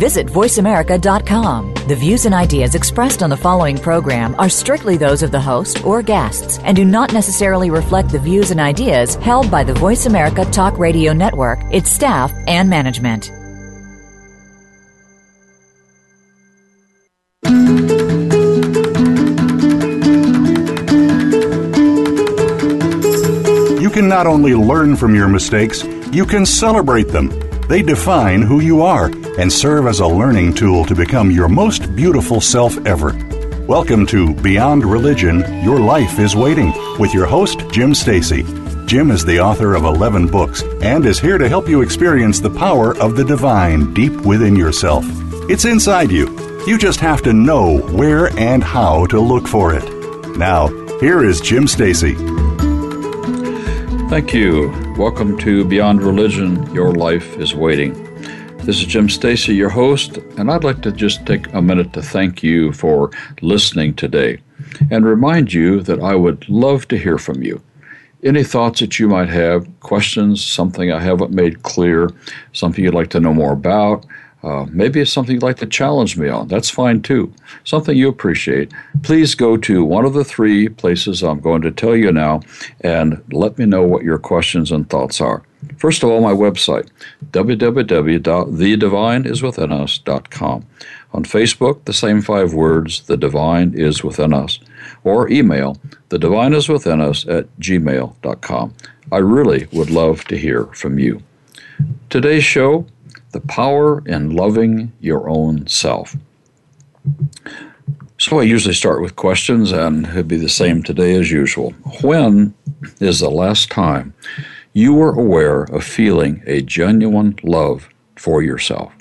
Visit VoiceAmerica.com. The views and ideas expressed on the following program are strictly those of the host or guests and do not necessarily reflect the views and ideas held by the Voice America Talk Radio Network, its staff, and management. You can not only learn from your mistakes, you can celebrate them. They define who you are and serve as a learning tool to become your most beautiful self ever. Welcome to Beyond Religion Your Life is Waiting with your host, Jim Stacy. Jim is the author of 11 books and is here to help you experience the power of the divine deep within yourself. It's inside you. You just have to know where and how to look for it. Now, here is Jim Stacy. Thank you. Welcome to Beyond Religion Your Life is Waiting. This is Jim Stacy, your host, and I'd like to just take a minute to thank you for listening today and remind you that I would love to hear from you. Any thoughts that you might have, questions, something I haven't made clear, something you'd like to know more about, uh, maybe it's something you'd like to challenge me on. That's fine too. Something you appreciate. Please go to one of the three places I'm going to tell you now and let me know what your questions and thoughts are. First of all, my website, www.thedivineiswithinus.com. On Facebook, the same five words, The Divine is Within Us. Or email, The Divine is Within Us at gmail.com. I really would love to hear from you. Today's show, the power in loving your own self. So I usually start with questions, and it'd be the same today as usual. When is the last time you were aware of feeling a genuine love for yourself?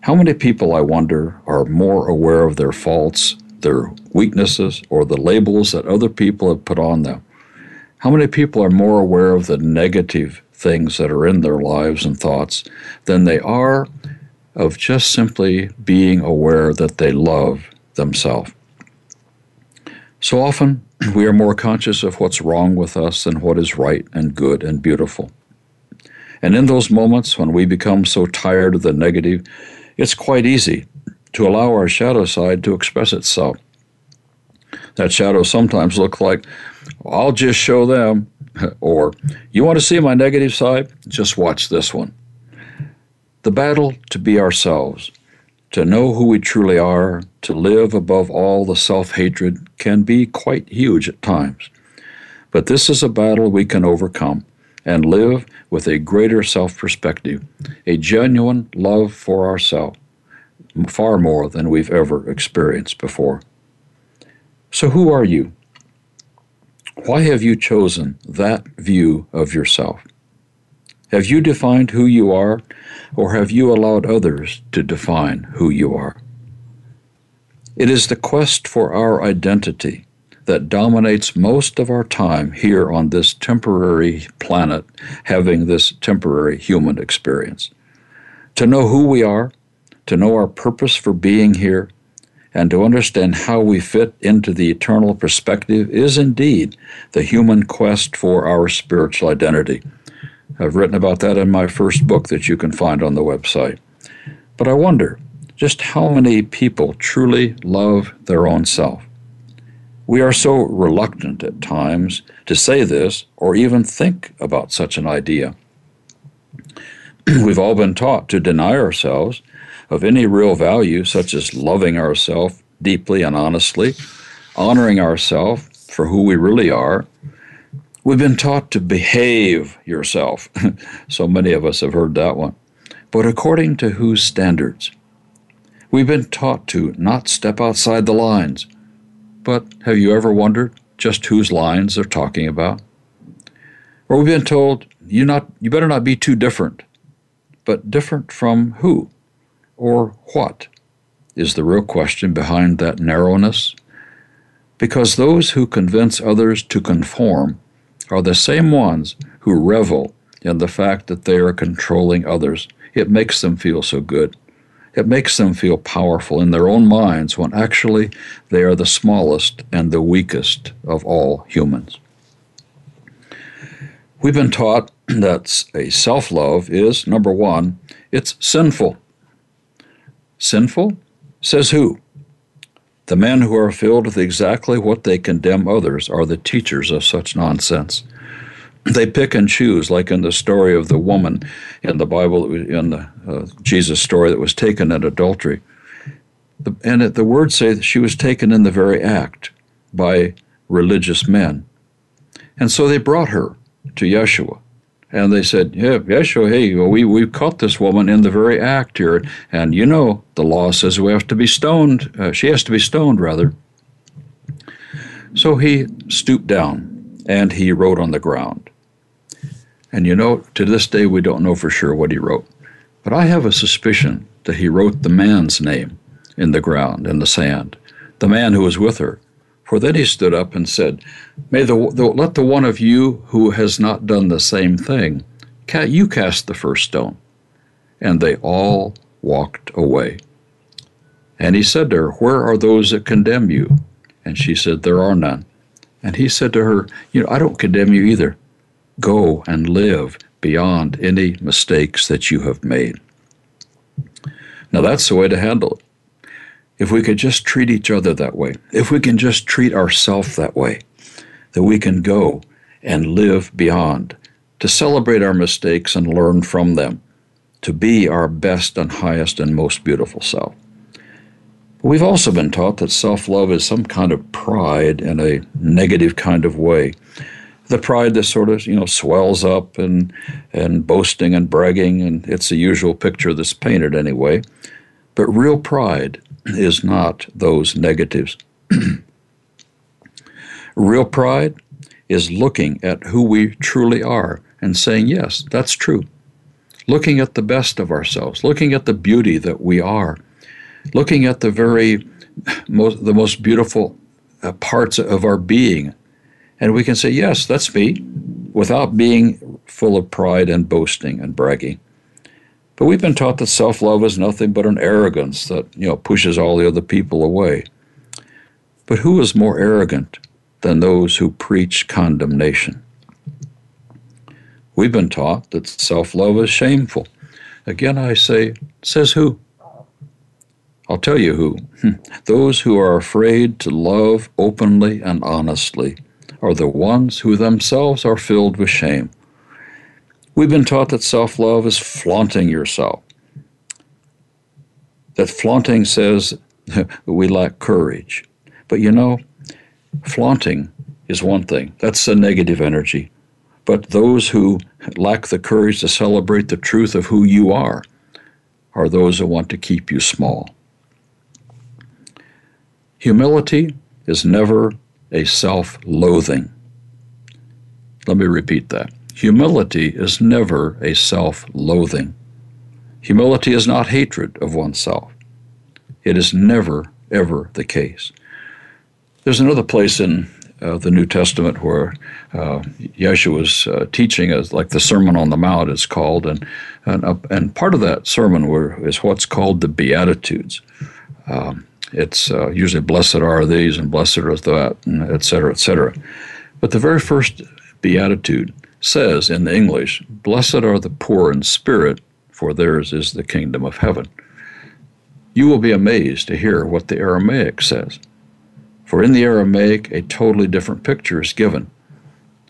How many people, I wonder, are more aware of their faults, their weaknesses, or the labels that other people have put on them? How many people are more aware of the negative things that are in their lives and thoughts than they are of just simply being aware that they love themselves. So often, we are more conscious of what's wrong with us than what is right and good and beautiful. And in those moments when we become so tired of the negative, it's quite easy to allow our shadow side to express itself. That shadow sometimes looks like, I'll just show them, or you want to see my negative side? Just watch this one. The battle to be ourselves, to know who we truly are, to live above all the self hatred can be quite huge at times. But this is a battle we can overcome and live with a greater self perspective, a genuine love for ourselves, far more than we've ever experienced before. So, who are you? Why have you chosen that view of yourself? Have you defined who you are, or have you allowed others to define who you are? It is the quest for our identity that dominates most of our time here on this temporary planet, having this temporary human experience. To know who we are, to know our purpose for being here, and to understand how we fit into the eternal perspective is indeed the human quest for our spiritual identity. I've written about that in my first book that you can find on the website. But I wonder just how many people truly love their own self. We are so reluctant at times to say this or even think about such an idea. We've all been taught to deny ourselves of any real value, such as loving ourselves deeply and honestly, honoring ourselves for who we really are. We've been taught to behave yourself. so many of us have heard that one. But according to whose standards? We've been taught to not step outside the lines. But have you ever wondered just whose lines they're talking about? Or we've been told you not you better not be too different. But different from who? Or what is the real question behind that narrowness? Because those who convince others to conform are the same ones who revel in the fact that they are controlling others. It makes them feel so good. It makes them feel powerful in their own minds when actually they are the smallest and the weakest of all humans. We've been taught that a self love is, number one, it's sinful. Sinful? Says who? The men who are filled with exactly what they condemn others are the teachers of such nonsense. They pick and choose, like in the story of the woman in the Bible, in the uh, Jesus story that was taken in adultery. And the words say that she was taken in the very act by religious men. And so they brought her to Yeshua. And they said, Yeah, Yeshua, hey, we, we caught this woman in the very act here. And you know, the law says we have to be stoned. Uh, she has to be stoned, rather. So he stooped down and he wrote on the ground. And you know, to this day, we don't know for sure what he wrote. But I have a suspicion that he wrote the man's name in the ground, in the sand, the man who was with her. For then he stood up and said, May the, the, let the one of you who has not done the same thing, you cast the first stone. And they all walked away. And he said to her, Where are those that condemn you? And she said, There are none. And he said to her, You know, I don't condemn you either. Go and live beyond any mistakes that you have made. Now, that's the way to handle it if we could just treat each other that way, if we can just treat ourselves that way, that we can go and live beyond, to celebrate our mistakes and learn from them, to be our best and highest and most beautiful self. But we've also been taught that self love is some kind of pride in a negative kind of way. The pride that sort of, you know, swells up and, and boasting and bragging, and it's the usual picture that's painted anyway. But real pride is not those negatives. Real pride is looking at who we truly are and saying, yes, that's true. Looking at the best of ourselves, looking at the beauty that we are, looking at the very most, the most beautiful uh, parts of our being. And we can say, yes, that's me, without being full of pride and boasting and bragging. But we've been taught that self love is nothing but an arrogance that, you know, pushes all the other people away. But who is more arrogant than those who preach condemnation? We've been taught that self love is shameful. Again, I say, says who? I'll tell you who. Hmm. Those who are afraid to love openly and honestly are the ones who themselves are filled with shame. We've been taught that self love is flaunting yourself. That flaunting says we lack courage. But you know, flaunting is one thing, that's a negative energy. But those who lack the courage to celebrate the truth of who you are are those who want to keep you small. Humility is never a self loathing. Let me repeat that. Humility is never a self loathing. Humility is not hatred of oneself. It is never, ever the case. There's another place in uh, the New Testament where uh, Yeshua was uh, teaching, as like the Sermon on the Mount is called, and and, uh, and part of that sermon were, is what's called the Beatitudes. Um, it's uh, usually blessed are these and blessed is that, and et cetera, et cetera. But the very first beatitude says in the English, Blessed are the poor in spirit, for theirs is the kingdom of heaven. You will be amazed to hear what the Aramaic says. For in the Aramaic, a totally different picture is given.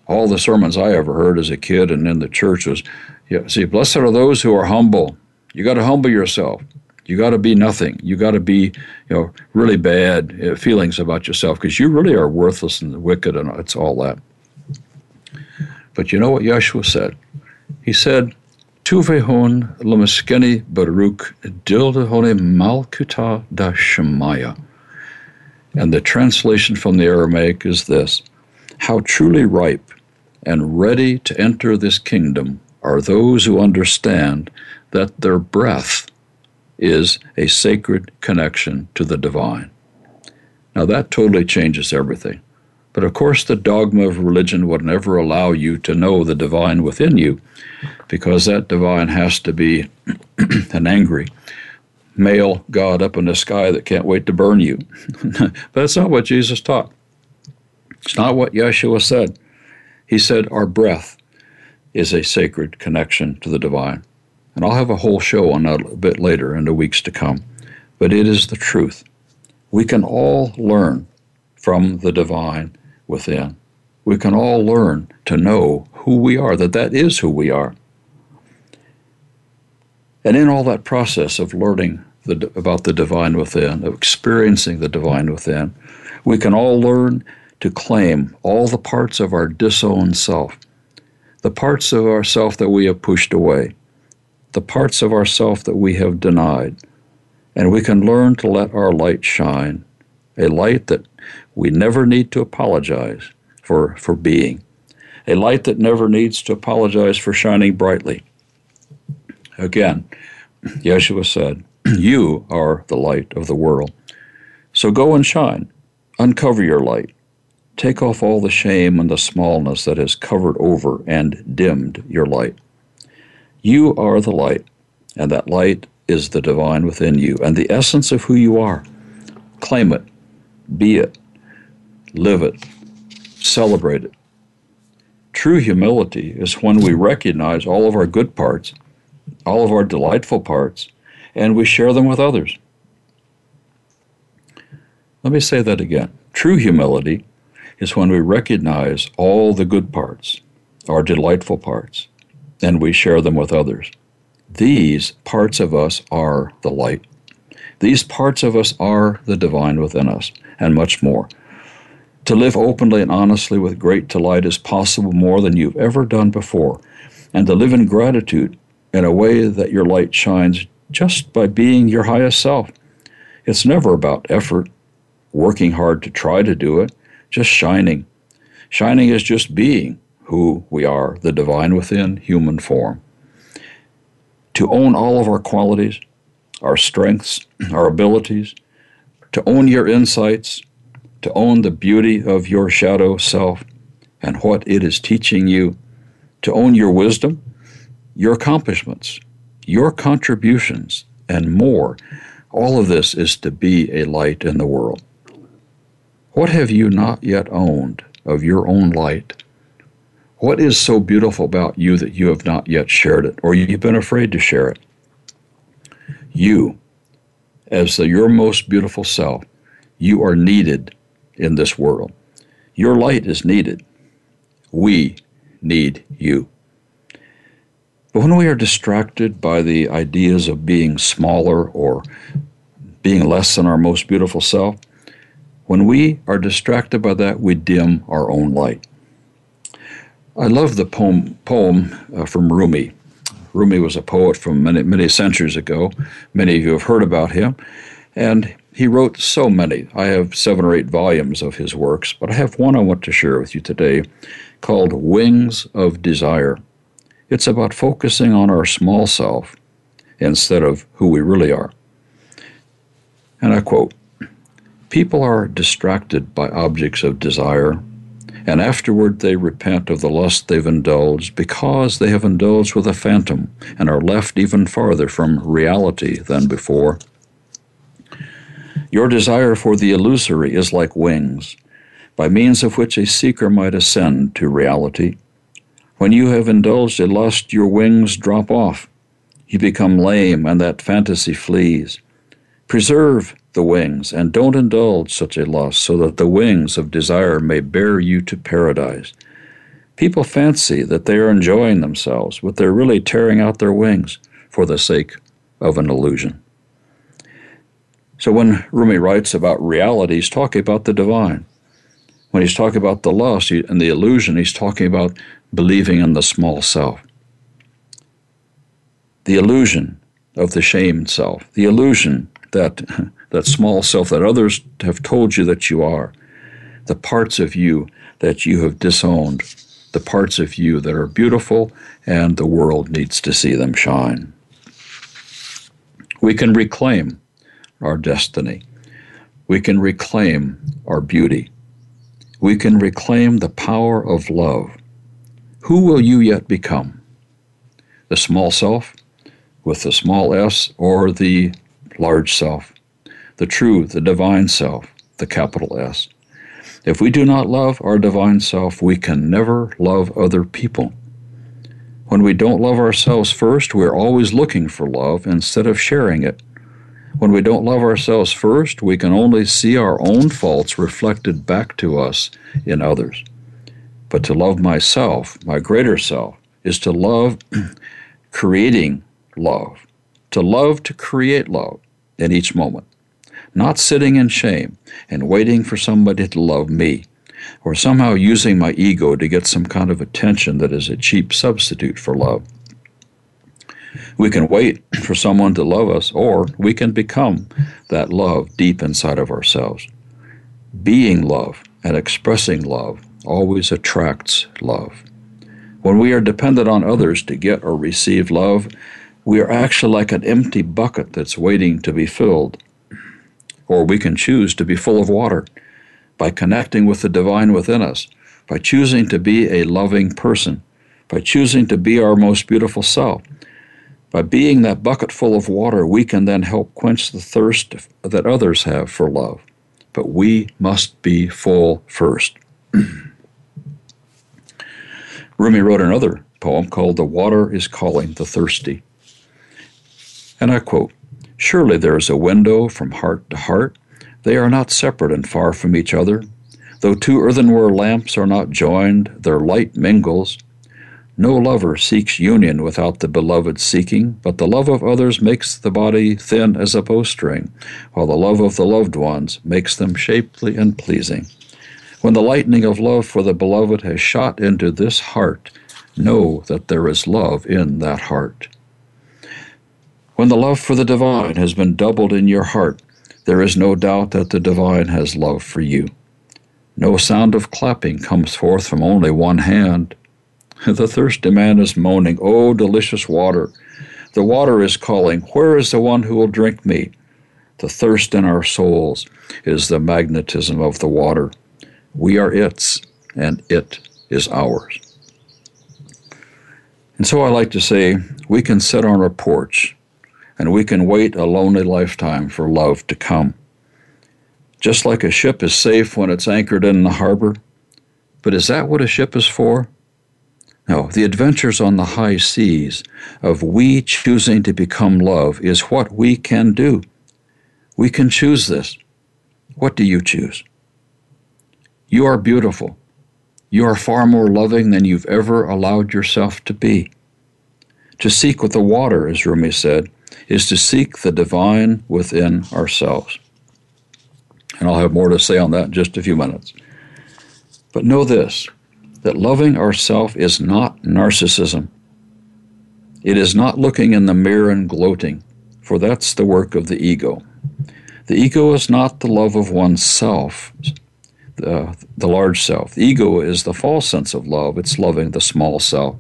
All the sermons I ever heard as a kid and in the church was, see, blessed are those who are humble. You got to humble yourself. You got to be nothing. You got to be, you know, really bad uh, feelings about yourself because you really are worthless and wicked, and it's all that. But you know what Yeshua said? He said, Tuvehon lemaskeni baruch dildehone malkuta da shemaya. And the translation from the Aramaic is this How truly ripe and ready to enter this kingdom are those who understand that their breath is a sacred connection to the divine. Now that totally changes everything. But of course, the dogma of religion would never allow you to know the divine within you because that divine has to be an angry male God up in the sky that can't wait to burn you. but that's not what Jesus taught. It's not what Yeshua said. He said, Our breath is a sacred connection to the divine. And I'll have a whole show on that a bit later in the weeks to come. But it is the truth. We can all learn from the divine within. We can all learn to know who we are, that that is who we are. And in all that process of learning the, about the divine within, of experiencing the divine within, we can all learn to claim all the parts of our disowned self, the parts of ourself that we have pushed away, the parts of ourself that we have denied, and we can learn to let our light shine, a light that we never need to apologize for, for being, a light that never needs to apologize for shining brightly Again, Yeshua said, You are the light of the world. So go and shine. Uncover your light. Take off all the shame and the smallness that has covered over and dimmed your light. You are the light, and that light is the divine within you and the essence of who you are. Claim it, be it, live it, celebrate it. True humility is when we recognize all of our good parts all of our delightful parts, and we share them with others. Let me say that again. True humility is when we recognize all the good parts, our delightful parts, and we share them with others. These parts of us are the light. These parts of us are the divine within us, and much more. To live openly and honestly with great delight is possible more than you've ever done before, and to live in gratitude in a way that your light shines just by being your highest self. It's never about effort, working hard to try to do it, just shining. Shining is just being who we are, the divine within human form. To own all of our qualities, our strengths, our abilities, to own your insights, to own the beauty of your shadow self and what it is teaching you, to own your wisdom, your accomplishments, your contributions, and more. All of this is to be a light in the world. What have you not yet owned of your own light? What is so beautiful about you that you have not yet shared it, or you've been afraid to share it? You, as the, your most beautiful self, you are needed in this world. Your light is needed. We need you. But when we are distracted by the ideas of being smaller or being less than our most beautiful self, when we are distracted by that, we dim our own light. I love the poem, poem uh, from Rumi. Rumi was a poet from many, many centuries ago. Many of you have heard about him. And he wrote so many. I have seven or eight volumes of his works, but I have one I want to share with you today called Wings of Desire. It's about focusing on our small self instead of who we really are. And I quote People are distracted by objects of desire, and afterward they repent of the lust they've indulged because they have indulged with a phantom and are left even farther from reality than before. Your desire for the illusory is like wings, by means of which a seeker might ascend to reality. When you have indulged a lust, your wings drop off. You become lame, and that fantasy flees. Preserve the wings, and don't indulge such a lust, so that the wings of desire may bear you to paradise. People fancy that they are enjoying themselves, but they're really tearing out their wings for the sake of an illusion. So when Rumi writes about reality, he's talking about the divine. When he's talking about the lust and the illusion, he's talking about believing in the small self. The illusion of the shamed self, the illusion that that small self that others have told you that you are, the parts of you that you have disowned, the parts of you that are beautiful and the world needs to see them shine. We can reclaim our destiny. We can reclaim our beauty we can reclaim the power of love. Who will you yet become? The small self with the small s or the large self? The true, the divine self, the capital S. If we do not love our divine self, we can never love other people. When we don't love ourselves first, we're always looking for love instead of sharing it. When we don't love ourselves first, we can only see our own faults reflected back to us in others. But to love myself, my greater self, is to love creating love, to love to create love in each moment, not sitting in shame and waiting for somebody to love me, or somehow using my ego to get some kind of attention that is a cheap substitute for love. We can wait for someone to love us, or we can become that love deep inside of ourselves. Being love and expressing love always attracts love. When we are dependent on others to get or receive love, we are actually like an empty bucket that's waiting to be filled. Or we can choose to be full of water by connecting with the divine within us, by choosing to be a loving person, by choosing to be our most beautiful self. By being that bucket full of water, we can then help quench the thirst that others have for love. But we must be full first. Rumi wrote another poem called The Water is Calling the Thirsty. And I quote Surely there is a window from heart to heart they are not separate and far from each other. Though two earthenware lamps are not joined, their light mingles. No lover seeks union without the beloved seeking, but the love of others makes the body thin as a bowstring, while the love of the loved ones makes them shapely and pleasing. When the lightning of love for the beloved has shot into this heart, know that there is love in that heart. When the love for the divine has been doubled in your heart, there is no doubt that the divine has love for you. No sound of clapping comes forth from only one hand. The thirsty man is moaning, Oh, delicious water! The water is calling, Where is the one who will drink me? The thirst in our souls is the magnetism of the water. We are its, and it is ours. And so I like to say, we can sit on our porch and we can wait a lonely lifetime for love to come. Just like a ship is safe when it's anchored in the harbor. But is that what a ship is for? No, the adventures on the high seas of we choosing to become love is what we can do. We can choose this. What do you choose? You are beautiful. You are far more loving than you've ever allowed yourself to be. To seek with the water, as Rumi said, is to seek the divine within ourselves. And I'll have more to say on that in just a few minutes. But know this that loving ourself is not narcissism. It is not looking in the mirror and gloating, for that's the work of the ego. The ego is not the love of oneself, the, the large self. The ego is the false sense of love, it's loving the small self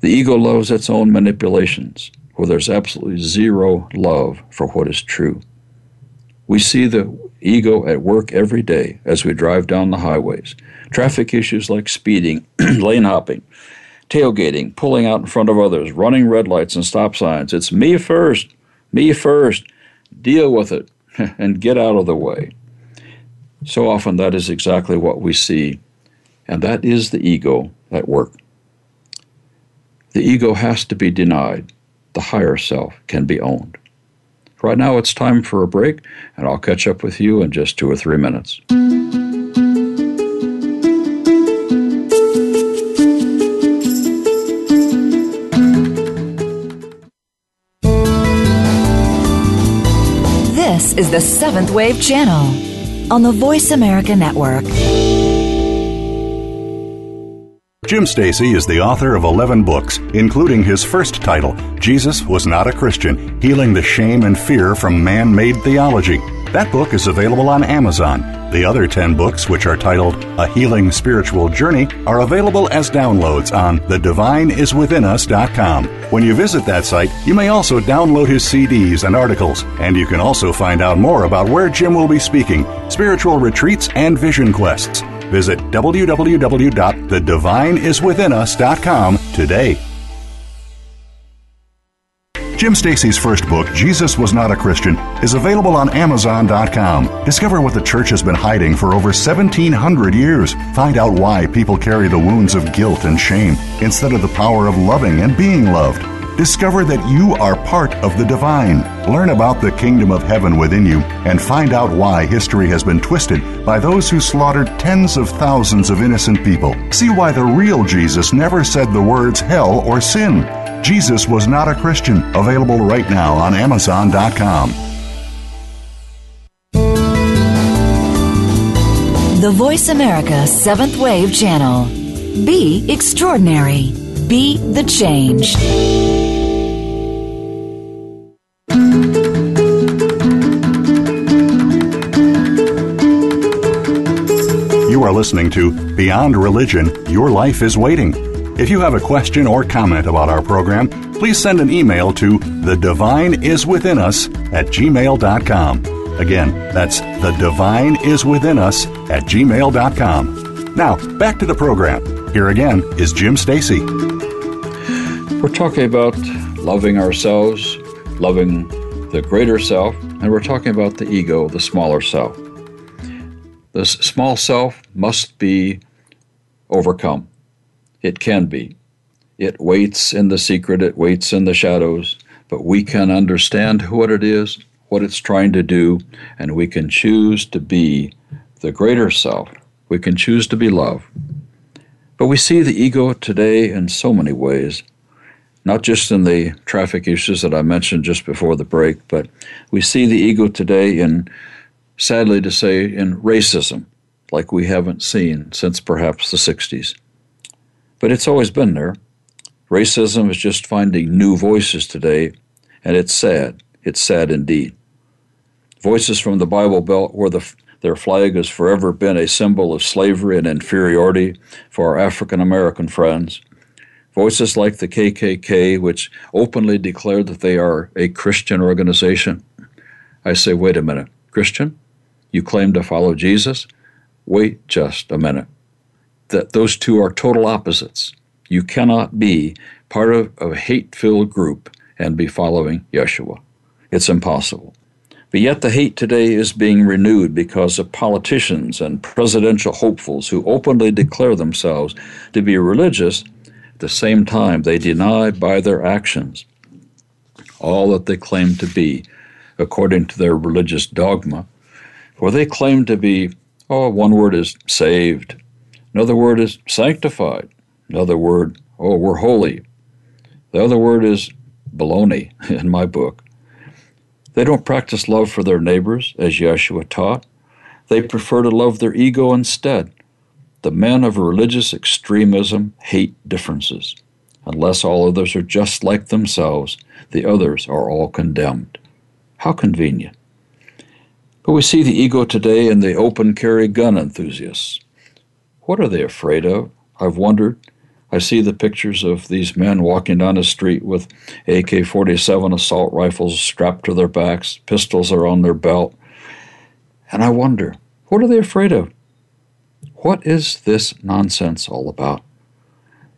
the ego loves its own manipulations, where there's absolutely zero love for what is true. We see the ego at work every day as we drive down the highways. Traffic issues like speeding, lane hopping, tailgating, pulling out in front of others, running red lights and stop signs. It's me first, me first. Deal with it and get out of the way. So often that is exactly what we see, and that is the ego at work. The ego has to be denied. The higher self can be owned. Right now, it's time for a break, and I'll catch up with you in just two or three minutes. This is the Seventh Wave Channel on the Voice America Network. Jim Stacy is the author of 11 books, including his first title, Jesus Was Not a Christian Healing the Shame and Fear from Man Made Theology. That book is available on Amazon. The other 10 books, which are titled A Healing Spiritual Journey, are available as downloads on thedivineiswithinus.com. When you visit that site, you may also download his CDs and articles, and you can also find out more about where Jim will be speaking, spiritual retreats, and vision quests. Visit www.thedivineiswithinus.com today. Jim Stacy's first book, Jesus Was Not a Christian, is available on Amazon.com. Discover what the church has been hiding for over 1,700 years. Find out why people carry the wounds of guilt and shame instead of the power of loving and being loved. Discover that you are part of the divine. Learn about the kingdom of heaven within you and find out why history has been twisted by those who slaughtered tens of thousands of innocent people. See why the real Jesus never said the words hell or sin. Jesus was not a Christian. Available right now on Amazon.com. The Voice America Seventh Wave Channel. Be extraordinary. Be the change. You are listening to Beyond Religion Your Life is Waiting. If you have a question or comment about our program, please send an email to the divine is within us at gmail.com. Again, that's the divine is within us at gmail.com. Now, back to the program. Here again is Jim Stacy. We're talking about loving ourselves, loving the greater self, and we're talking about the ego, the smaller self. The small self must be overcome. It can be. It waits in the secret, it waits in the shadows, but we can understand what it is, what it's trying to do, and we can choose to be the greater self. We can choose to be love. But we see the ego today in so many ways, not just in the traffic issues that I mentioned just before the break, but we see the ego today in, sadly to say, in racism, like we haven't seen since perhaps the 60s. But it's always been there. Racism is just finding new voices today, and it's sad. It's sad indeed. Voices from the Bible Belt, where the, their flag has forever been a symbol of slavery and inferiority for our African American friends. Voices like the KKK, which openly declare that they are a Christian organization. I say, wait a minute, Christian? You claim to follow Jesus? Wait just a minute that those two are total opposites. You cannot be part of a hate filled group and be following Yeshua. It's impossible. But yet, the hate today is being renewed because of politicians and presidential hopefuls who openly declare themselves to be religious. At the same time, they deny by their actions all that they claim to be according to their religious dogma. For they claim to be, oh, one word is saved, Another word is sanctified. Another word, oh, we're holy. The other word is baloney in my book. They don't practice love for their neighbors as Yeshua taught. They prefer to love their ego instead. The men of religious extremism hate differences. Unless all others are just like themselves, the others are all condemned. How convenient. But we see the ego today in the open carry gun enthusiasts. What are they afraid of? I've wondered. I see the pictures of these men walking down the street with AK 47 assault rifles strapped to their backs, pistols are on their belt. And I wonder, what are they afraid of? What is this nonsense all about?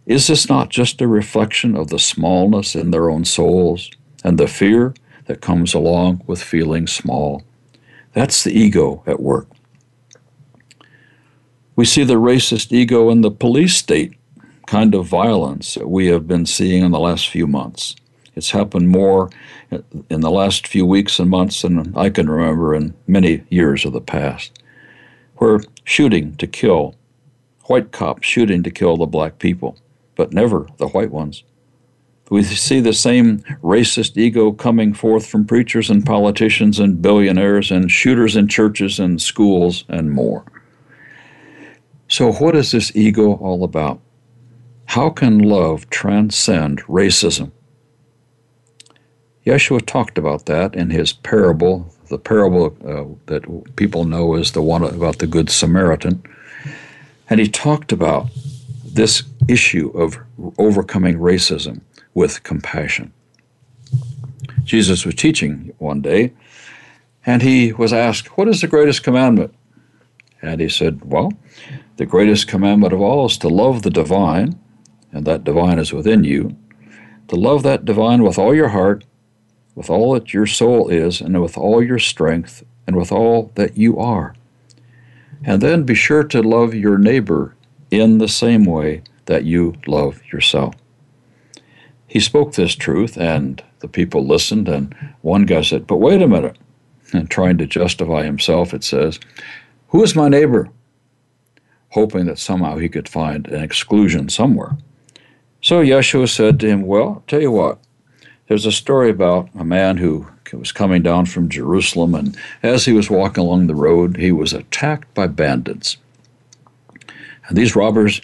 Is this not just a reflection of the smallness in their own souls and the fear that comes along with feeling small? That's the ego at work. We see the racist ego in the police state kind of violence that we have been seeing in the last few months. It's happened more in the last few weeks and months than I can remember in many years of the past. Where shooting to kill, white cops shooting to kill the black people, but never the white ones. We see the same racist ego coming forth from preachers and politicians and billionaires and shooters in churches and schools and more. So, what is this ego all about? How can love transcend racism? Yeshua talked about that in his parable, the parable uh, that people know is the one about the Good Samaritan. And he talked about this issue of overcoming racism with compassion. Jesus was teaching one day, and he was asked, What is the greatest commandment? And he said, Well, the greatest commandment of all is to love the divine, and that divine is within you, to love that divine with all your heart, with all that your soul is, and with all your strength, and with all that you are. And then be sure to love your neighbor in the same way that you love yourself. He spoke this truth, and the people listened, and one guy said, But wait a minute. And trying to justify himself, it says, Who is my neighbor? Hoping that somehow he could find an exclusion somewhere. So Yeshua said to him, Well, tell you what, there's a story about a man who was coming down from Jerusalem, and as he was walking along the road, he was attacked by bandits. And these robbers,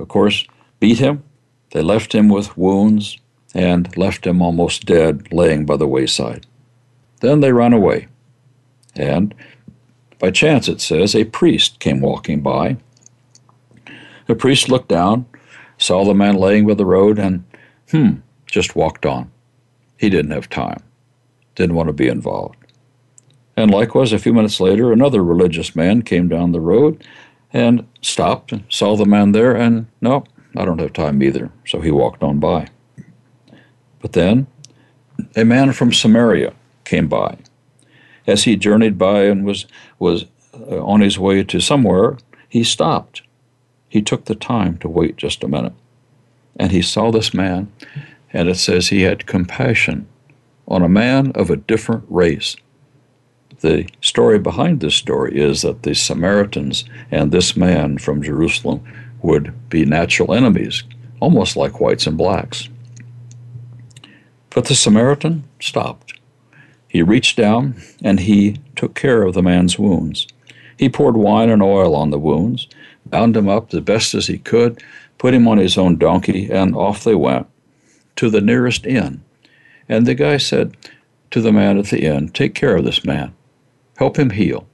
of course, beat him. They left him with wounds and left him almost dead, laying by the wayside. Then they ran away. And by chance, it says, a priest came walking by. The priest looked down, saw the man laying by the road, and, hmm, just walked on. He didn't have time, didn't want to be involved. And likewise, a few minutes later, another religious man came down the road and stopped and saw the man there, and no, I don't have time either. So he walked on by. But then a man from Samaria came by. As he journeyed by and was, was uh, on his way to somewhere, he stopped. He took the time to wait just a minute. And he saw this man and it says he had compassion on a man of a different race. The story behind this story is that the Samaritans and this man from Jerusalem would be natural enemies, almost like whites and blacks. But the Samaritan stopped. He reached down and he took care of the man's wounds. He poured wine and oil on the wounds, bound him up the best as he could, put him on his own donkey, and off they went to the nearest inn. And the guy said to the man at the inn, Take care of this man, help him heal.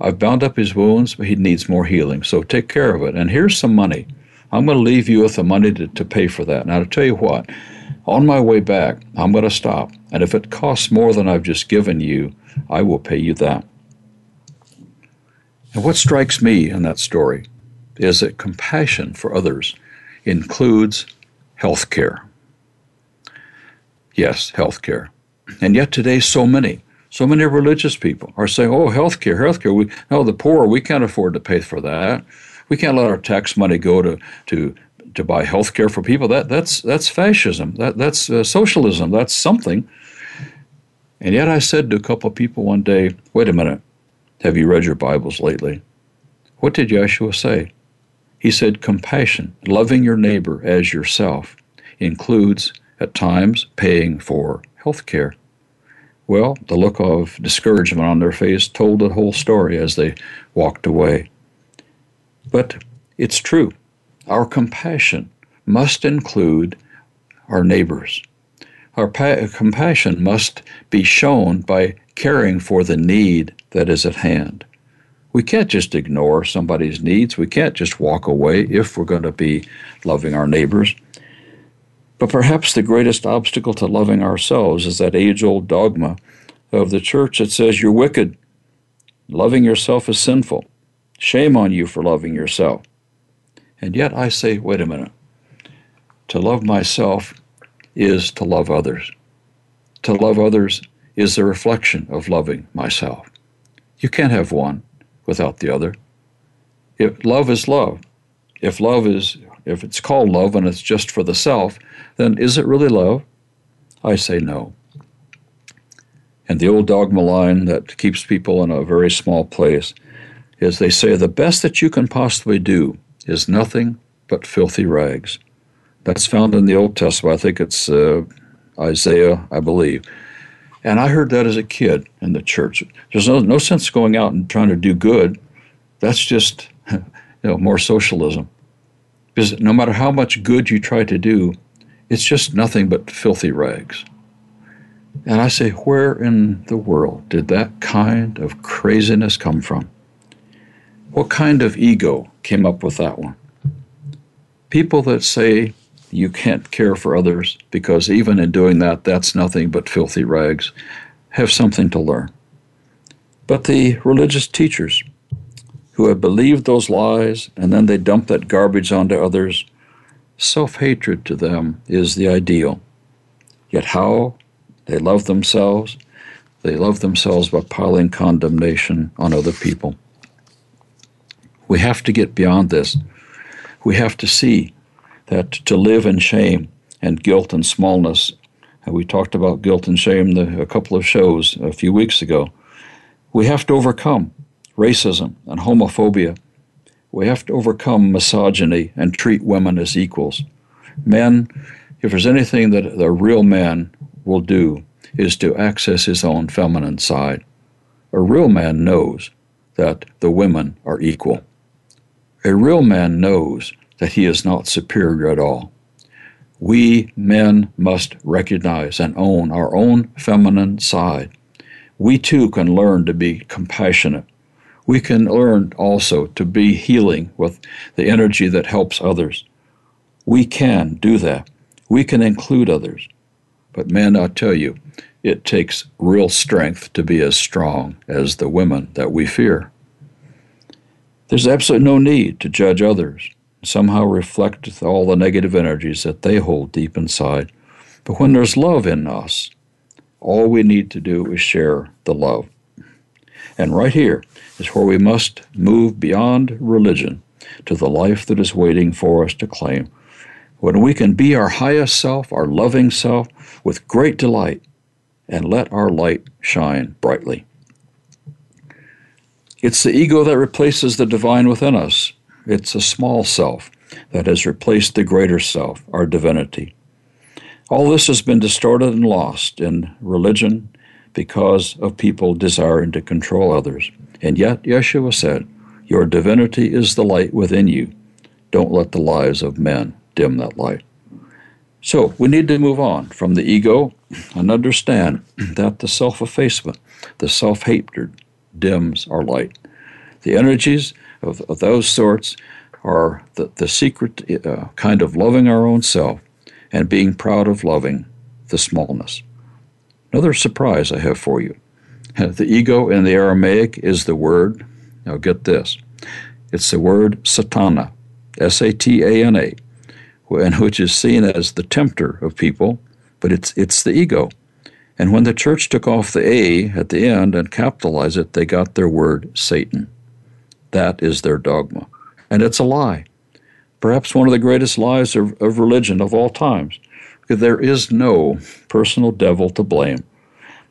I've bound up his wounds, but he needs more healing, so take care of it. And here's some money. I'm going to leave you with the money to, to pay for that. Now, to tell you what, on my way back, I'm going to stop. And if it costs more than I've just given you, I will pay you that. And what strikes me in that story is that compassion for others includes health care. Yes, health care. And yet today, so many, so many religious people are saying, oh, health care, health care. We, no, the poor, we can't afford to pay for that. We can't let our tax money go to, to, to buy health care for people. That, that's, that's fascism. That, that's uh, socialism. That's something. And yet I said to a couple of people one day, wait a minute, have you read your Bibles lately? What did Yeshua say? He said, compassion, loving your neighbor as yourself, includes at times paying for health care. Well, the look of discouragement on their face told the whole story as they walked away. But it's true. Our compassion must include our neighbors. Our pa- compassion must be shown by caring for the need that is at hand. We can't just ignore somebody's needs. We can't just walk away if we're going to be loving our neighbors. But perhaps the greatest obstacle to loving ourselves is that age old dogma of the church that says you're wicked. Loving yourself is sinful. Shame on you for loving yourself. And yet I say, wait a minute. To love myself is to love others. To love others is the reflection of loving myself. You can't have one without the other. If love is love, if love is if it's called love and it's just for the self, then is it really love? I say no. And the old dogma line that keeps people in a very small place is they say the best that you can possibly do is nothing but filthy rags. That's found in the Old Testament. I think it's uh, Isaiah, I believe. And I heard that as a kid in the church. There's no, no sense going out and trying to do good. That's just you know more socialism. Because no matter how much good you try to do, it's just nothing but filthy rags. And I say, where in the world did that kind of craziness come from? What kind of ego came up with that one? People that say you can't care for others because even in doing that, that's nothing but filthy rags, have something to learn. But the religious teachers who have believed those lies and then they dump that garbage onto others, self hatred to them is the ideal. Yet how they love themselves, they love themselves by piling condemnation on other people. We have to get beyond this. We have to see that to live in shame and guilt and smallness, and we talked about guilt and shame the, a couple of shows a few weeks ago, we have to overcome racism and homophobia. We have to overcome misogyny and treat women as equals. Men, if there's anything that a real man will do, is to access his own feminine side. A real man knows that the women are equal. A real man knows that he is not superior at all. We men must recognize and own our own feminine side. We too can learn to be compassionate. We can learn also to be healing with the energy that helps others. We can do that. We can include others. But men, I tell you, it takes real strength to be as strong as the women that we fear. There's absolutely no need to judge others, somehow reflect all the negative energies that they hold deep inside. But when there's love in us, all we need to do is share the love. And right here is where we must move beyond religion to the life that is waiting for us to claim. When we can be our highest self, our loving self, with great delight, and let our light shine brightly. It's the ego that replaces the divine within us. It's a small self that has replaced the greater self, our divinity. All this has been distorted and lost in religion because of people desiring to control others. And yet, Yeshua said, Your divinity is the light within you. Don't let the lies of men dim that light. So, we need to move on from the ego and understand that the self effacement, the self hatred, dims our light. The energies of, of those sorts are the, the secret uh, kind of loving our own self and being proud of loving the smallness. Another surprise I have for you. The ego in the Aramaic is the word, now get this, it's the word satana, S A T A N A, and which is seen as the tempter of people, but it's, it's the ego. And when the church took off the A at the end and capitalized it, they got their word Satan. That is their dogma. And it's a lie. Perhaps one of the greatest lies of, of religion of all times. There is no personal devil to blame.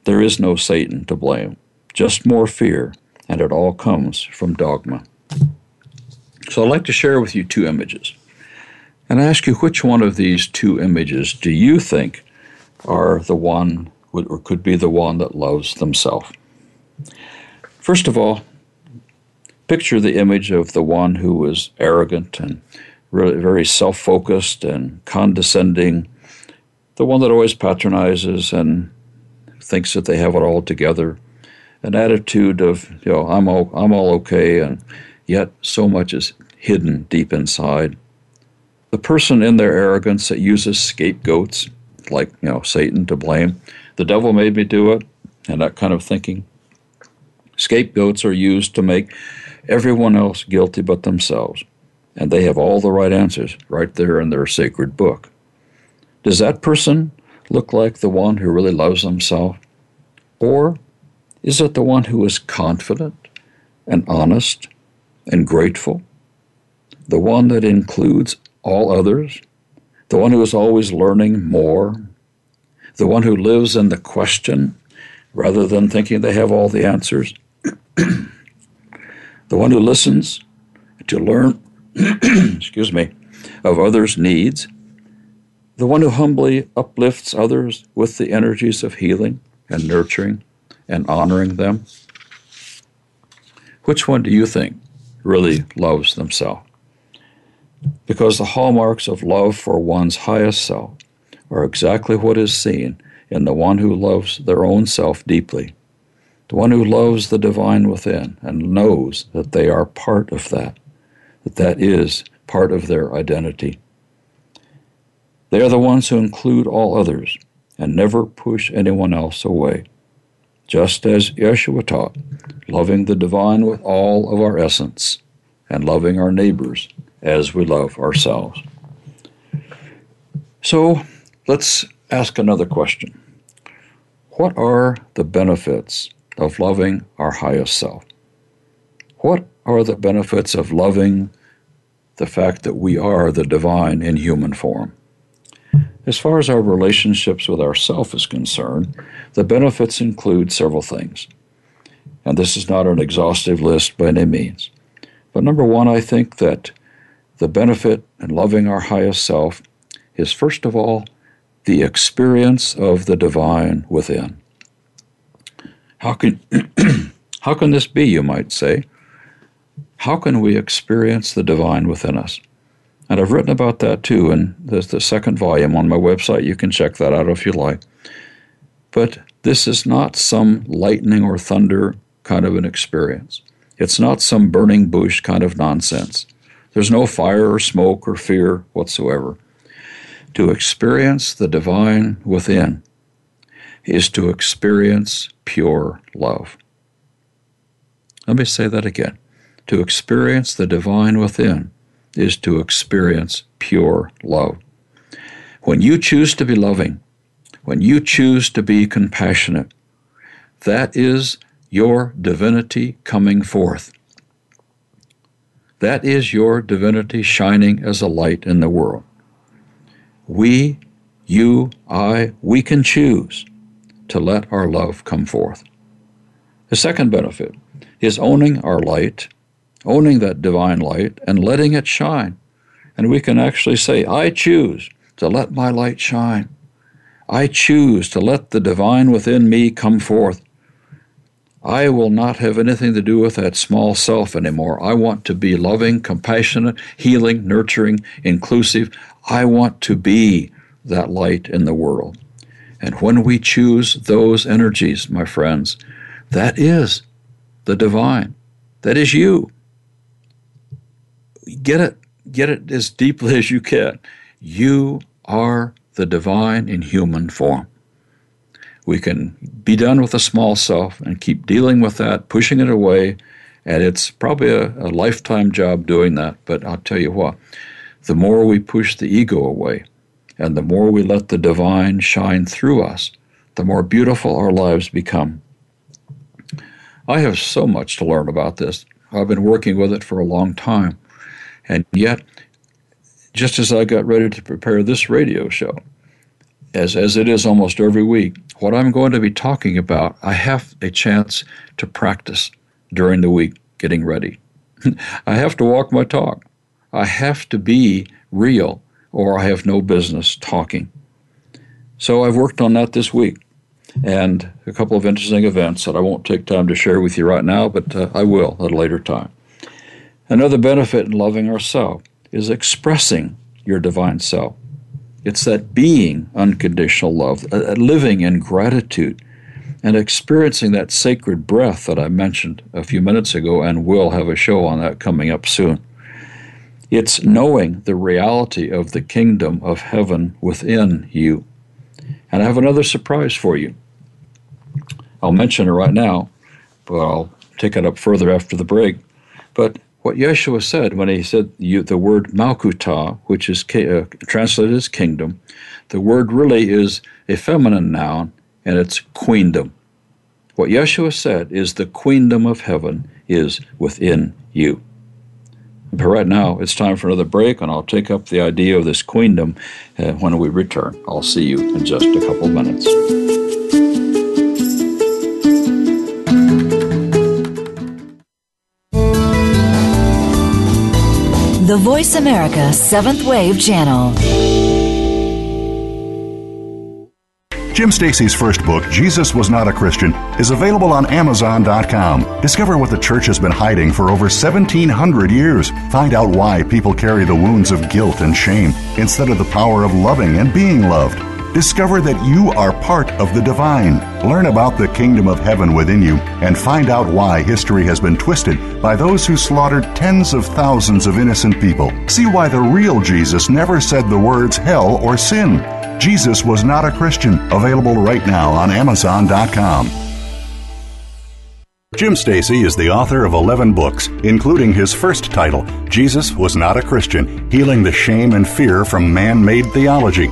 There is no Satan to blame. Just more fear, and it all comes from dogma. So I'd like to share with you two images. And I ask you which one of these two images do you think are the one or could be the one that loves themselves. First of all, picture the image of the one who is arrogant and really very self focused and condescending, the one that always patronizes and thinks that they have it all together, an attitude of, you know, I'm all, I'm all okay, and yet so much is hidden deep inside. The person in their arrogance that uses scapegoats, like, you know, Satan to blame, the devil made me do it, and that kind of thinking. Scapegoats are used to make everyone else guilty but themselves, and they have all the right answers right there in their sacred book. Does that person look like the one who really loves himself? Or is it the one who is confident and honest and grateful? The one that includes all others? The one who is always learning more the one who lives in the question rather than thinking they have all the answers, the one who listens to learn, excuse me, of others' needs, the one who humbly uplifts others with the energies of healing and nurturing and honoring them. Which one do you think really loves themselves? Because the hallmarks of love for one's highest self are exactly what is seen in the one who loves their own self deeply, the one who loves the divine within and knows that they are part of that, that that is part of their identity. They are the ones who include all others and never push anyone else away. Just as Yeshua taught, loving the divine with all of our essence and loving our neighbors as we love ourselves. So let's ask another question What are the benefits of loving our highest self? What are the benefits of loving the fact that we are the divine in human form? As far as our relationships with ourself is concerned, the benefits include several things. And this is not an exhaustive list by any means. But number one, I think that the benefit in loving our highest self is first of all the experience of the divine within. How can, how can this be, you might say? How can we experience the divine within us? And I've written about that too in the, the second volume on my website. You can check that out if you like. But this is not some lightning or thunder kind of an experience. It's not some burning bush kind of nonsense. There's no fire or smoke or fear whatsoever. To experience the divine within is to experience pure love. Let me say that again. To experience the divine within is to experience pure love. When you choose to be loving, when you choose to be compassionate, that is your divinity coming forth. That is your divinity shining as a light in the world. We, you, I, we can choose to let our love come forth. The second benefit is owning our light owning that divine light and letting it shine. And we can actually say, I choose to let my light shine. I choose to let the divine within me come forth. I will not have anything to do with that small self anymore. I want to be loving, compassionate, healing, nurturing, inclusive. I want to be that light in the world. And when we choose those energies, my friends, that is the divine. That is you get it get it as deeply as you can. You are the divine in human form. We can be done with the small self and keep dealing with that, pushing it away, and it's probably a, a lifetime job doing that. But I'll tell you what, the more we push the ego away and the more we let the divine shine through us, the more beautiful our lives become. I have so much to learn about this. I've been working with it for a long time. And yet, just as I got ready to prepare this radio show, as, as it is almost every week, what I'm going to be talking about, I have a chance to practice during the week getting ready. I have to walk my talk. I have to be real, or I have no business talking. So I've worked on that this week and a couple of interesting events that I won't take time to share with you right now, but uh, I will at a later time. Another benefit in loving ourselves is expressing your divine self. It's that being unconditional love, uh, living in gratitude, and experiencing that sacred breath that I mentioned a few minutes ago, and we'll have a show on that coming up soon. It's knowing the reality of the kingdom of heaven within you. And I have another surprise for you. I'll mention it right now, but I'll take it up further after the break. But what Yeshua said when he said you, the word Malkuta, which is uh, translated as kingdom, the word really is a feminine noun and it's queendom. What Yeshua said is the queendom of heaven is within you. But right now, it's time for another break, and I'll take up the idea of this queendom uh, when we return. I'll see you in just a couple minutes. The Voice America Seventh Wave Channel. Jim Stacy's first book, Jesus Was Not a Christian, is available on Amazon.com. Discover what the church has been hiding for over 1,700 years. Find out why people carry the wounds of guilt and shame instead of the power of loving and being loved. Discover that you are part of the divine. Learn about the kingdom of heaven within you and find out why history has been twisted by those who slaughtered tens of thousands of innocent people. See why the real Jesus never said the words hell or sin. Jesus was not a Christian. Available right now on Amazon.com. Jim Stacy is the author of 11 books, including his first title, Jesus Was Not a Christian Healing the Shame and Fear from Man Made Theology.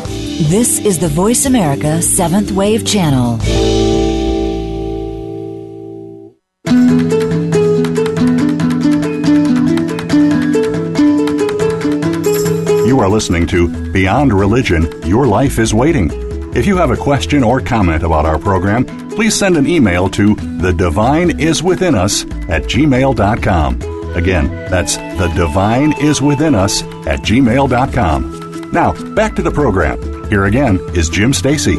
This is the Voice America Seventh Wave Channel. You are listening to Beyond Religion Your Life is Waiting. If you have a question or comment about our program, please send an email to the divine is within us at gmail.com. Again, that's the divine is within us at gmail.com. Now, back to the program. Here again is Jim Stacy.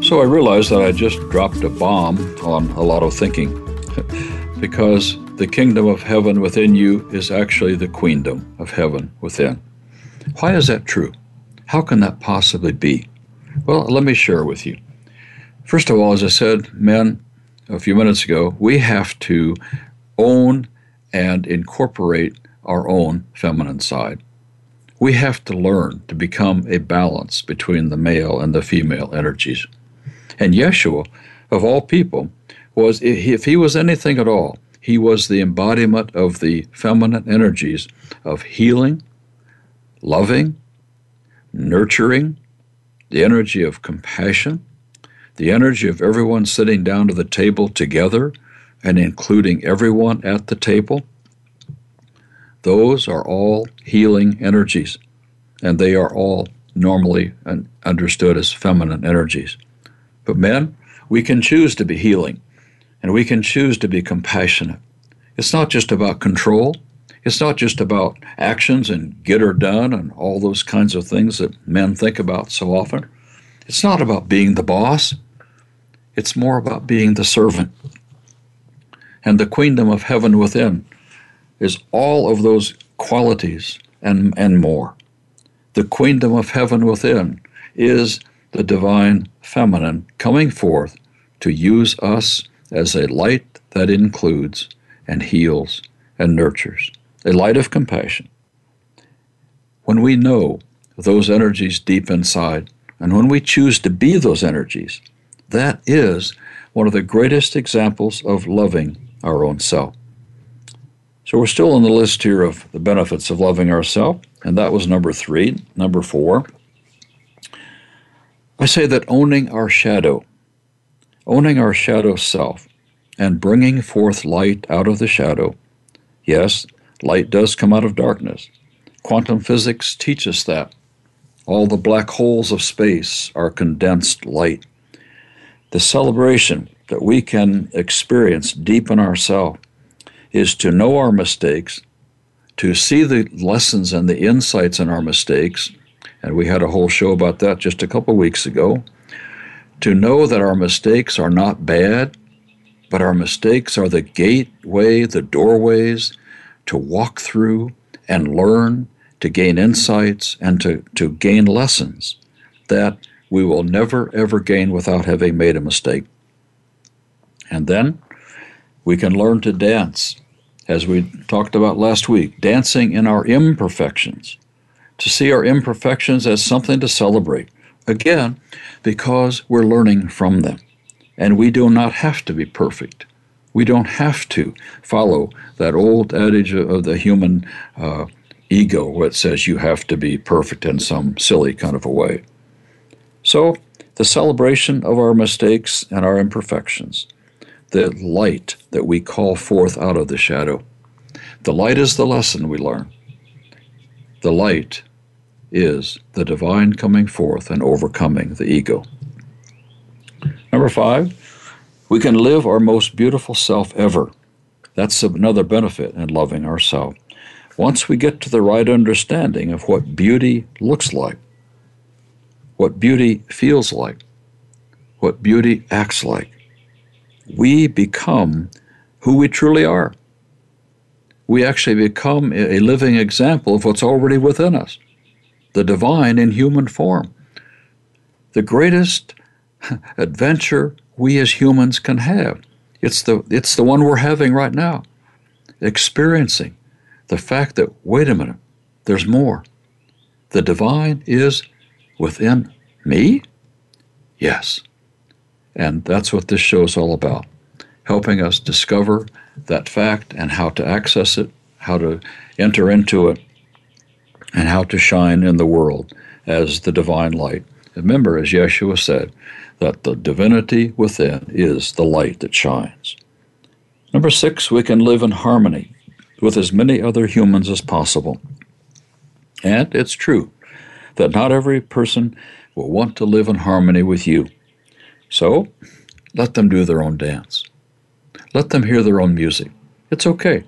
So I realized that I just dropped a bomb on a lot of thinking because the kingdom of heaven within you is actually the queendom of heaven within. Why is that true? How can that possibly be? Well, let me share with you. First of all, as I said, men, a few minutes ago, we have to own and incorporate our own feminine side we have to learn to become a balance between the male and the female energies. And Yeshua, of all people, was, if he was anything at all, he was the embodiment of the feminine energies of healing, loving, nurturing, the energy of compassion, the energy of everyone sitting down to the table together and including everyone at the table those are all healing energies, and they are all normally understood as feminine energies. But men, we can choose to be healing, and we can choose to be compassionate. It's not just about control. It's not just about actions and get her done and all those kinds of things that men think about so often. It's not about being the boss. It's more about being the servant. And the kingdom of heaven within is all of those qualities and, and more. The queendom of heaven within is the divine feminine coming forth to use us as a light that includes and heals and nurtures, a light of compassion. When we know those energies deep inside, and when we choose to be those energies, that is one of the greatest examples of loving our own self. So we're still on the list here of the benefits of loving ourselves, and that was number three. Number four, I say that owning our shadow, owning our shadow self, and bringing forth light out of the shadow. Yes, light does come out of darkness. Quantum physics teaches that. All the black holes of space are condensed light. The celebration that we can experience deep in ourselves is to know our mistakes, to see the lessons and the insights in our mistakes, and we had a whole show about that just a couple weeks ago. To know that our mistakes are not bad, but our mistakes are the gateway, the doorways to walk through and learn, to gain insights, and to, to gain lessons that we will never ever gain without having made a mistake. And then we can learn to dance, as we talked about last week, dancing in our imperfections, to see our imperfections as something to celebrate. Again, because we're learning from them. And we do not have to be perfect. We don't have to follow that old adage of the human uh, ego that says you have to be perfect in some silly kind of a way. So, the celebration of our mistakes and our imperfections the light that we call forth out of the shadow. The light is the lesson we learn. The light is the divine coming forth and overcoming the ego. Number five, we can live our most beautiful self ever. That's another benefit in loving ourselves. Once we get to the right understanding of what beauty looks like, what beauty feels like, what beauty acts like, we become who we truly are. We actually become a living example of what's already within us the divine in human form. The greatest adventure we as humans can have. It's the, it's the one we're having right now, experiencing the fact that, wait a minute, there's more. The divine is within me? Yes. And that's what this show is all about helping us discover that fact and how to access it, how to enter into it, and how to shine in the world as the divine light. Remember, as Yeshua said, that the divinity within is the light that shines. Number six, we can live in harmony with as many other humans as possible. And it's true that not every person will want to live in harmony with you. So let them do their own dance. Let them hear their own music. It's okay.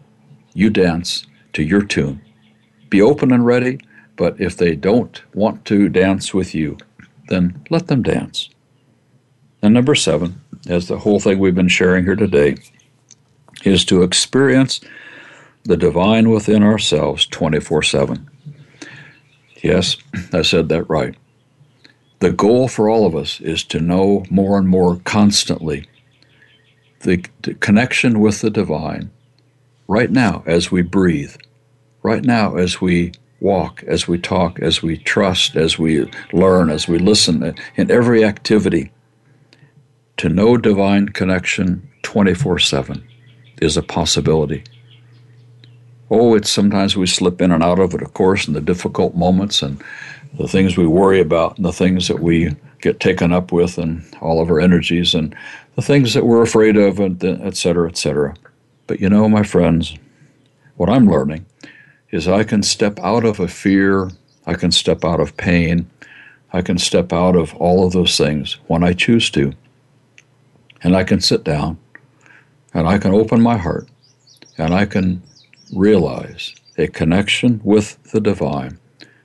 You dance to your tune. Be open and ready, but if they don't want to dance with you, then let them dance. And number seven, as the whole thing we've been sharing here today, is to experience the divine within ourselves 24 7. Yes, I said that right. The goal for all of us is to know more and more constantly the, the connection with the divine right now as we breathe, right now as we walk, as we talk, as we trust, as we learn, as we listen, uh, in every activity. To know divine connection 24 7 is a possibility. Oh, it's sometimes we slip in and out of it, of course, in the difficult moments and the things we worry about and the things that we get taken up with and all of our energies and the things that we're afraid of, and et cetera, et cetera. But you know, my friends, what I'm learning is I can step out of a fear, I can step out of pain, I can step out of all of those things when I choose to. And I can sit down and I can open my heart and I can realize a connection with the divine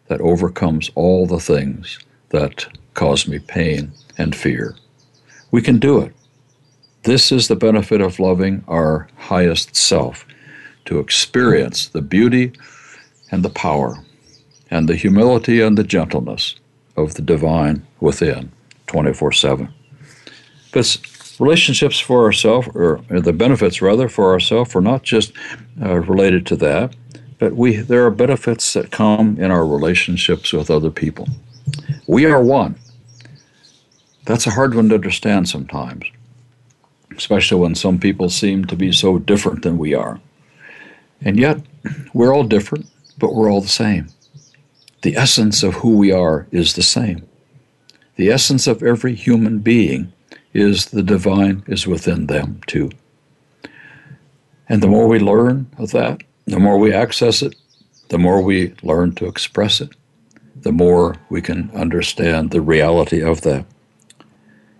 that overcomes all the things that cause me pain and fear. We can do it. This is the benefit of loving our highest self to experience the beauty and the power and the humility and the gentleness of the divine within 24 7. But relationships for ourselves, or the benefits rather for ourselves, are not just uh, related to that, but we there are benefits that come in our relationships with other people. We are one. That's a hard one to understand sometimes, especially when some people seem to be so different than we are. And yet, we're all different, but we're all the same. The essence of who we are is the same. The essence of every human being is the divine is within them too. And the more we learn of that, the more we access it, the more we learn to express it, the more we can understand the reality of that.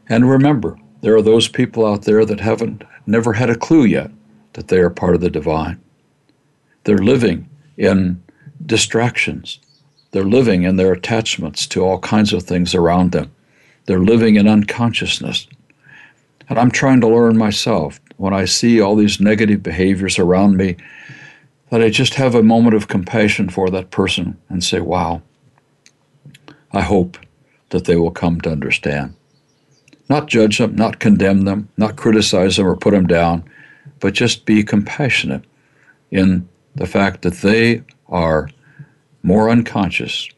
And remember, there are those people out there that haven't never had a clue yet that they are part of the divine. They're living in distractions. They're living in their attachments to all kinds of things around them. They're living in unconsciousness. And I'm trying to learn myself when I see all these negative behaviors around me that I just have a moment of compassion for that person and say, wow, I hope that they will come to understand. Not judge them, not condemn them, not criticize them or put them down, but just be compassionate in the fact that they are more unconscious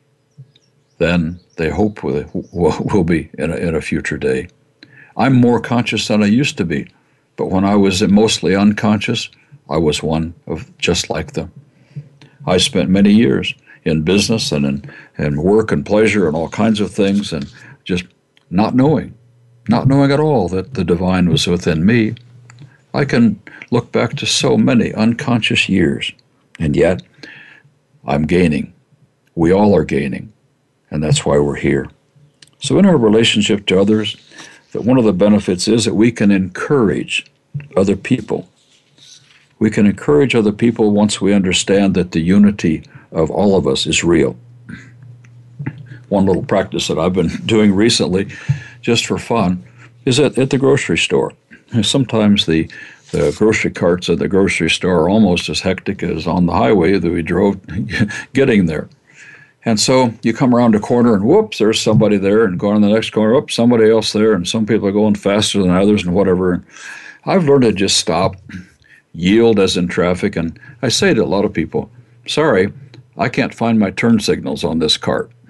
than they hope will, be in a, in a future day. I'm more conscious than I used to be, but when I was mostly unconscious, I was one of just like them. I spent many years in business and in, in work and pleasure and all kinds of things and just not knowing, not knowing at all that the divine was within me. I can look back to so many unconscious years, and yet I'm gaining. We all are gaining. and that's why we're here. So, in our relationship to others, that one of the benefits is that we can encourage other people. We can encourage other people once we understand that the unity of all of us is real. One little practice that I've been doing recently, just for fun, is at, at the grocery store. Sometimes the the grocery carts at the grocery store are almost as hectic as on the highway that we drove getting there. And so you come around a corner and whoops, there's somebody there, and going on the next corner, whoops, somebody else there, and some people are going faster than others and whatever. And I've learned to just stop, yield as in traffic, and I say to a lot of people, sorry, I can't find my turn signals on this cart.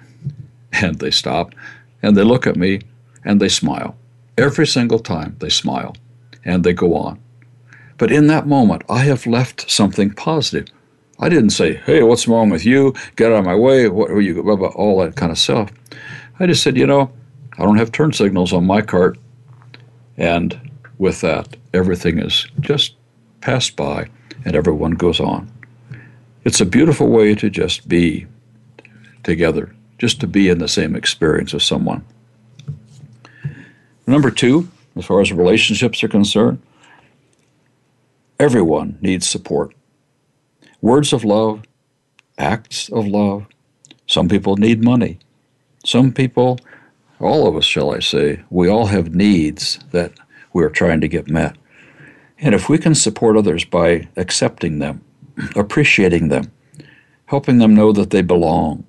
And they stop and they look at me and they smile. Every single time they smile and they go on. But in that moment, I have left something positive. I didn't say, hey, what's wrong with you? Get out of my way. What are you, about all that kind of stuff. I just said, you know, I don't have turn signals on my cart. And with that, everything is just passed by and everyone goes on. It's a beautiful way to just be together, just to be in the same experience as someone. Number two, as far as relationships are concerned, Everyone needs support. Words of love, acts of love. Some people need money. Some people, all of us, shall I say, we all have needs that we're trying to get met. And if we can support others by accepting them, appreciating them, helping them know that they belong,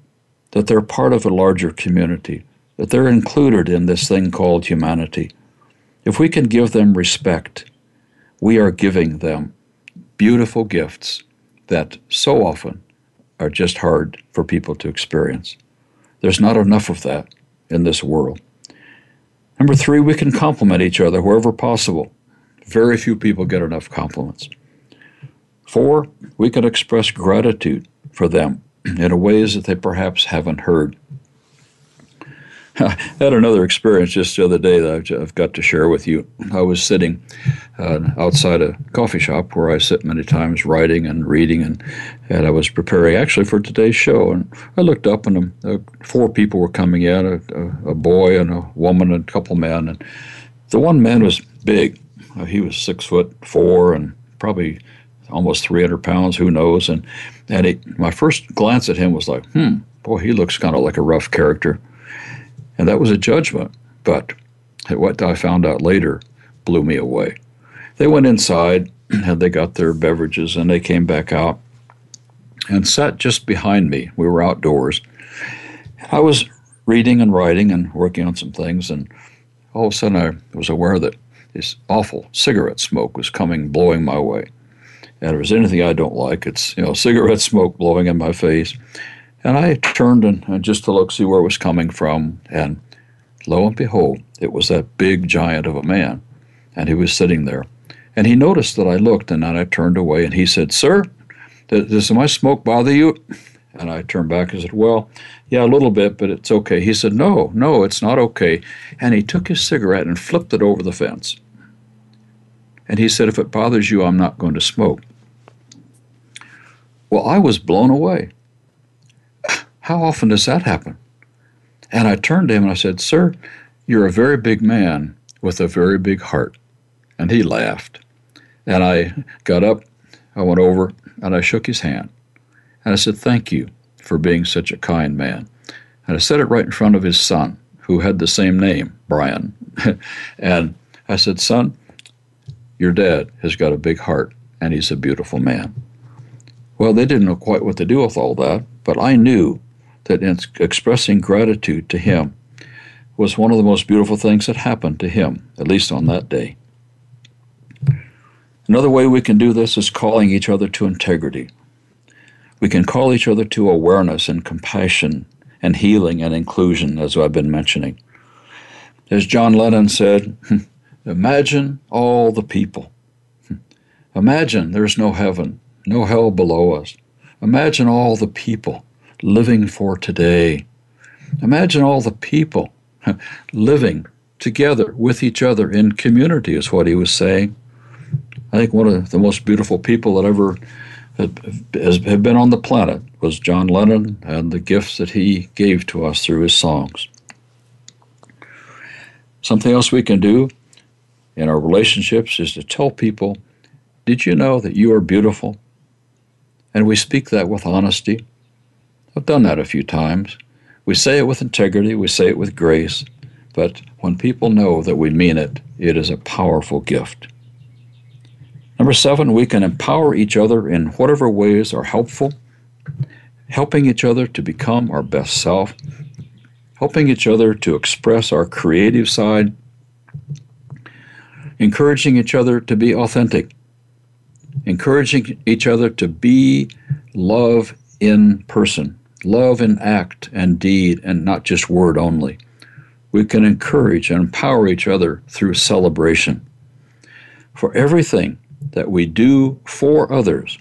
that they're part of a larger community, that they're included in this thing called humanity, if we can give them respect, we are giving them beautiful gifts that so often are just hard for people to experience. There's not enough of that in this world. Number three, we can compliment each other wherever possible. Very few people get enough compliments. Four, we can express gratitude for them in ways that they perhaps haven't heard. I had another experience just the other day that I've got to share with you. I was sitting uh, outside a coffee shop where I sit many times writing and reading, and, and I was preparing actually for today's show. And I looked up, and uh, four people were coming in a, a, a, boy and a woman and a couple men. And the one man was big. Uh, he was six foot four and probably almost 300 pounds, who knows. And, and my first glance at him was like, hmm, boy, he looks kind of like a rough character. And that was a judgment. But what I found out later blew me away. They went inside and they got their beverages and they came back out and sat just behind me. We were outdoors. I was reading and writing and working on some things, and all of a sudden I was aware that this awful cigarette smoke was coming, blowing my way. And if there's anything I don't like, it's you know cigarette smoke blowing in my face. And I turned and, and just to look, see where it was coming from. And lo and behold, it was that big giant of a man. And he was sitting there. And he noticed that I looked, and then I turned away, and he said, Sir, does my smoke bother you? And I turned back and said, Well, yeah, a little bit, but it's okay. He said, No, no, it's not okay. And he took his cigarette and flipped it over the fence. And he said, If it bothers you, I'm not going to smoke. Well, I was blown away. How often does that happen? And I turned to him and I said, Sir, you're a very big man with a very big heart. And he laughed. And I got up, I went over, and I shook his hand. And I said, Thank you for being such a kind man. And I said it right in front of his son, who had the same name, Brian. and I said, Son, your dad has got a big heart, and he's a beautiful man. Well, they didn't know quite what to do with all that, but I knew that in expressing gratitude to him was one of the most beautiful things that happened to him, at least on that day. Another way we can do this is calling each other to integrity. We can call each other to awareness and compassion and healing and inclusion, as I've been mentioning. As John Lennon said, hmm, imagine all the people. Hmm, imagine there's no heaven, no hell below us. Imagine all the people living for today. Imagine all the people living together with each other in community, is what he was saying. I think one of the most beautiful people that ever have been on the planet was John Lennon and the gifts that he gave to us through his songs. Something else we can do in our relationships is to tell people, Did you know that you are beautiful? And we speak that with honesty. I've done that a few times. We say it with integrity, we say it with grace, but when people know that we mean it, it is a powerful gift. Number seven, we can empower each other in whatever ways are helpful, helping each other to become our best self, helping each other to express our creative side, encouraging each other to be authentic, encouraging each other to be love in person, love in act and deed, and not just word only. We can encourage and empower each other through celebration. For everything that we do for others,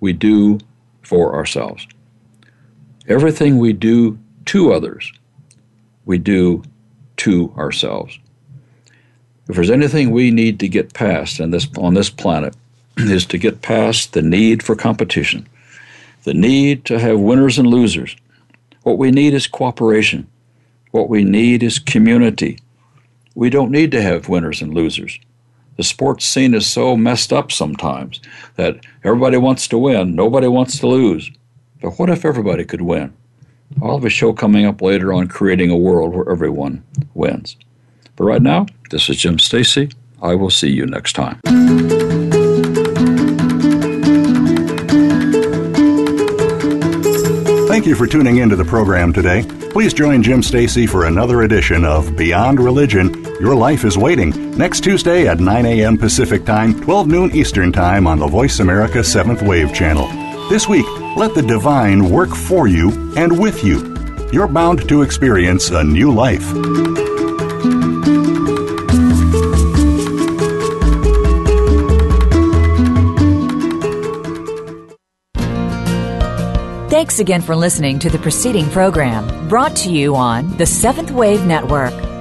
we do for ourselves. Everything we do to others, we do to ourselves. If there's anything we need to get past in this, on this planet, is to get past the need for competition, the need to have winners and losers. What we need is cooperation. What we need is community. We don't need to have winners and losers the sports scene is so messed up sometimes that everybody wants to win, nobody wants to lose. But what if everybody could win? I'll have a show coming up later on creating a world where everyone wins. But right now, this is Jim Stacy. I will see you next time. Thank you for tuning into the program today. Please join Jim Stacy for another edition of Beyond Religion. Your life is waiting next Tuesday at 9 a.m. Pacific Time, 12 noon Eastern Time on the Voice America 7th Wave channel. This week, let the divine work for you and with you. You're bound to experience a new life. Thanks again for listening to the preceding program brought to you on the Seventh Wave Network.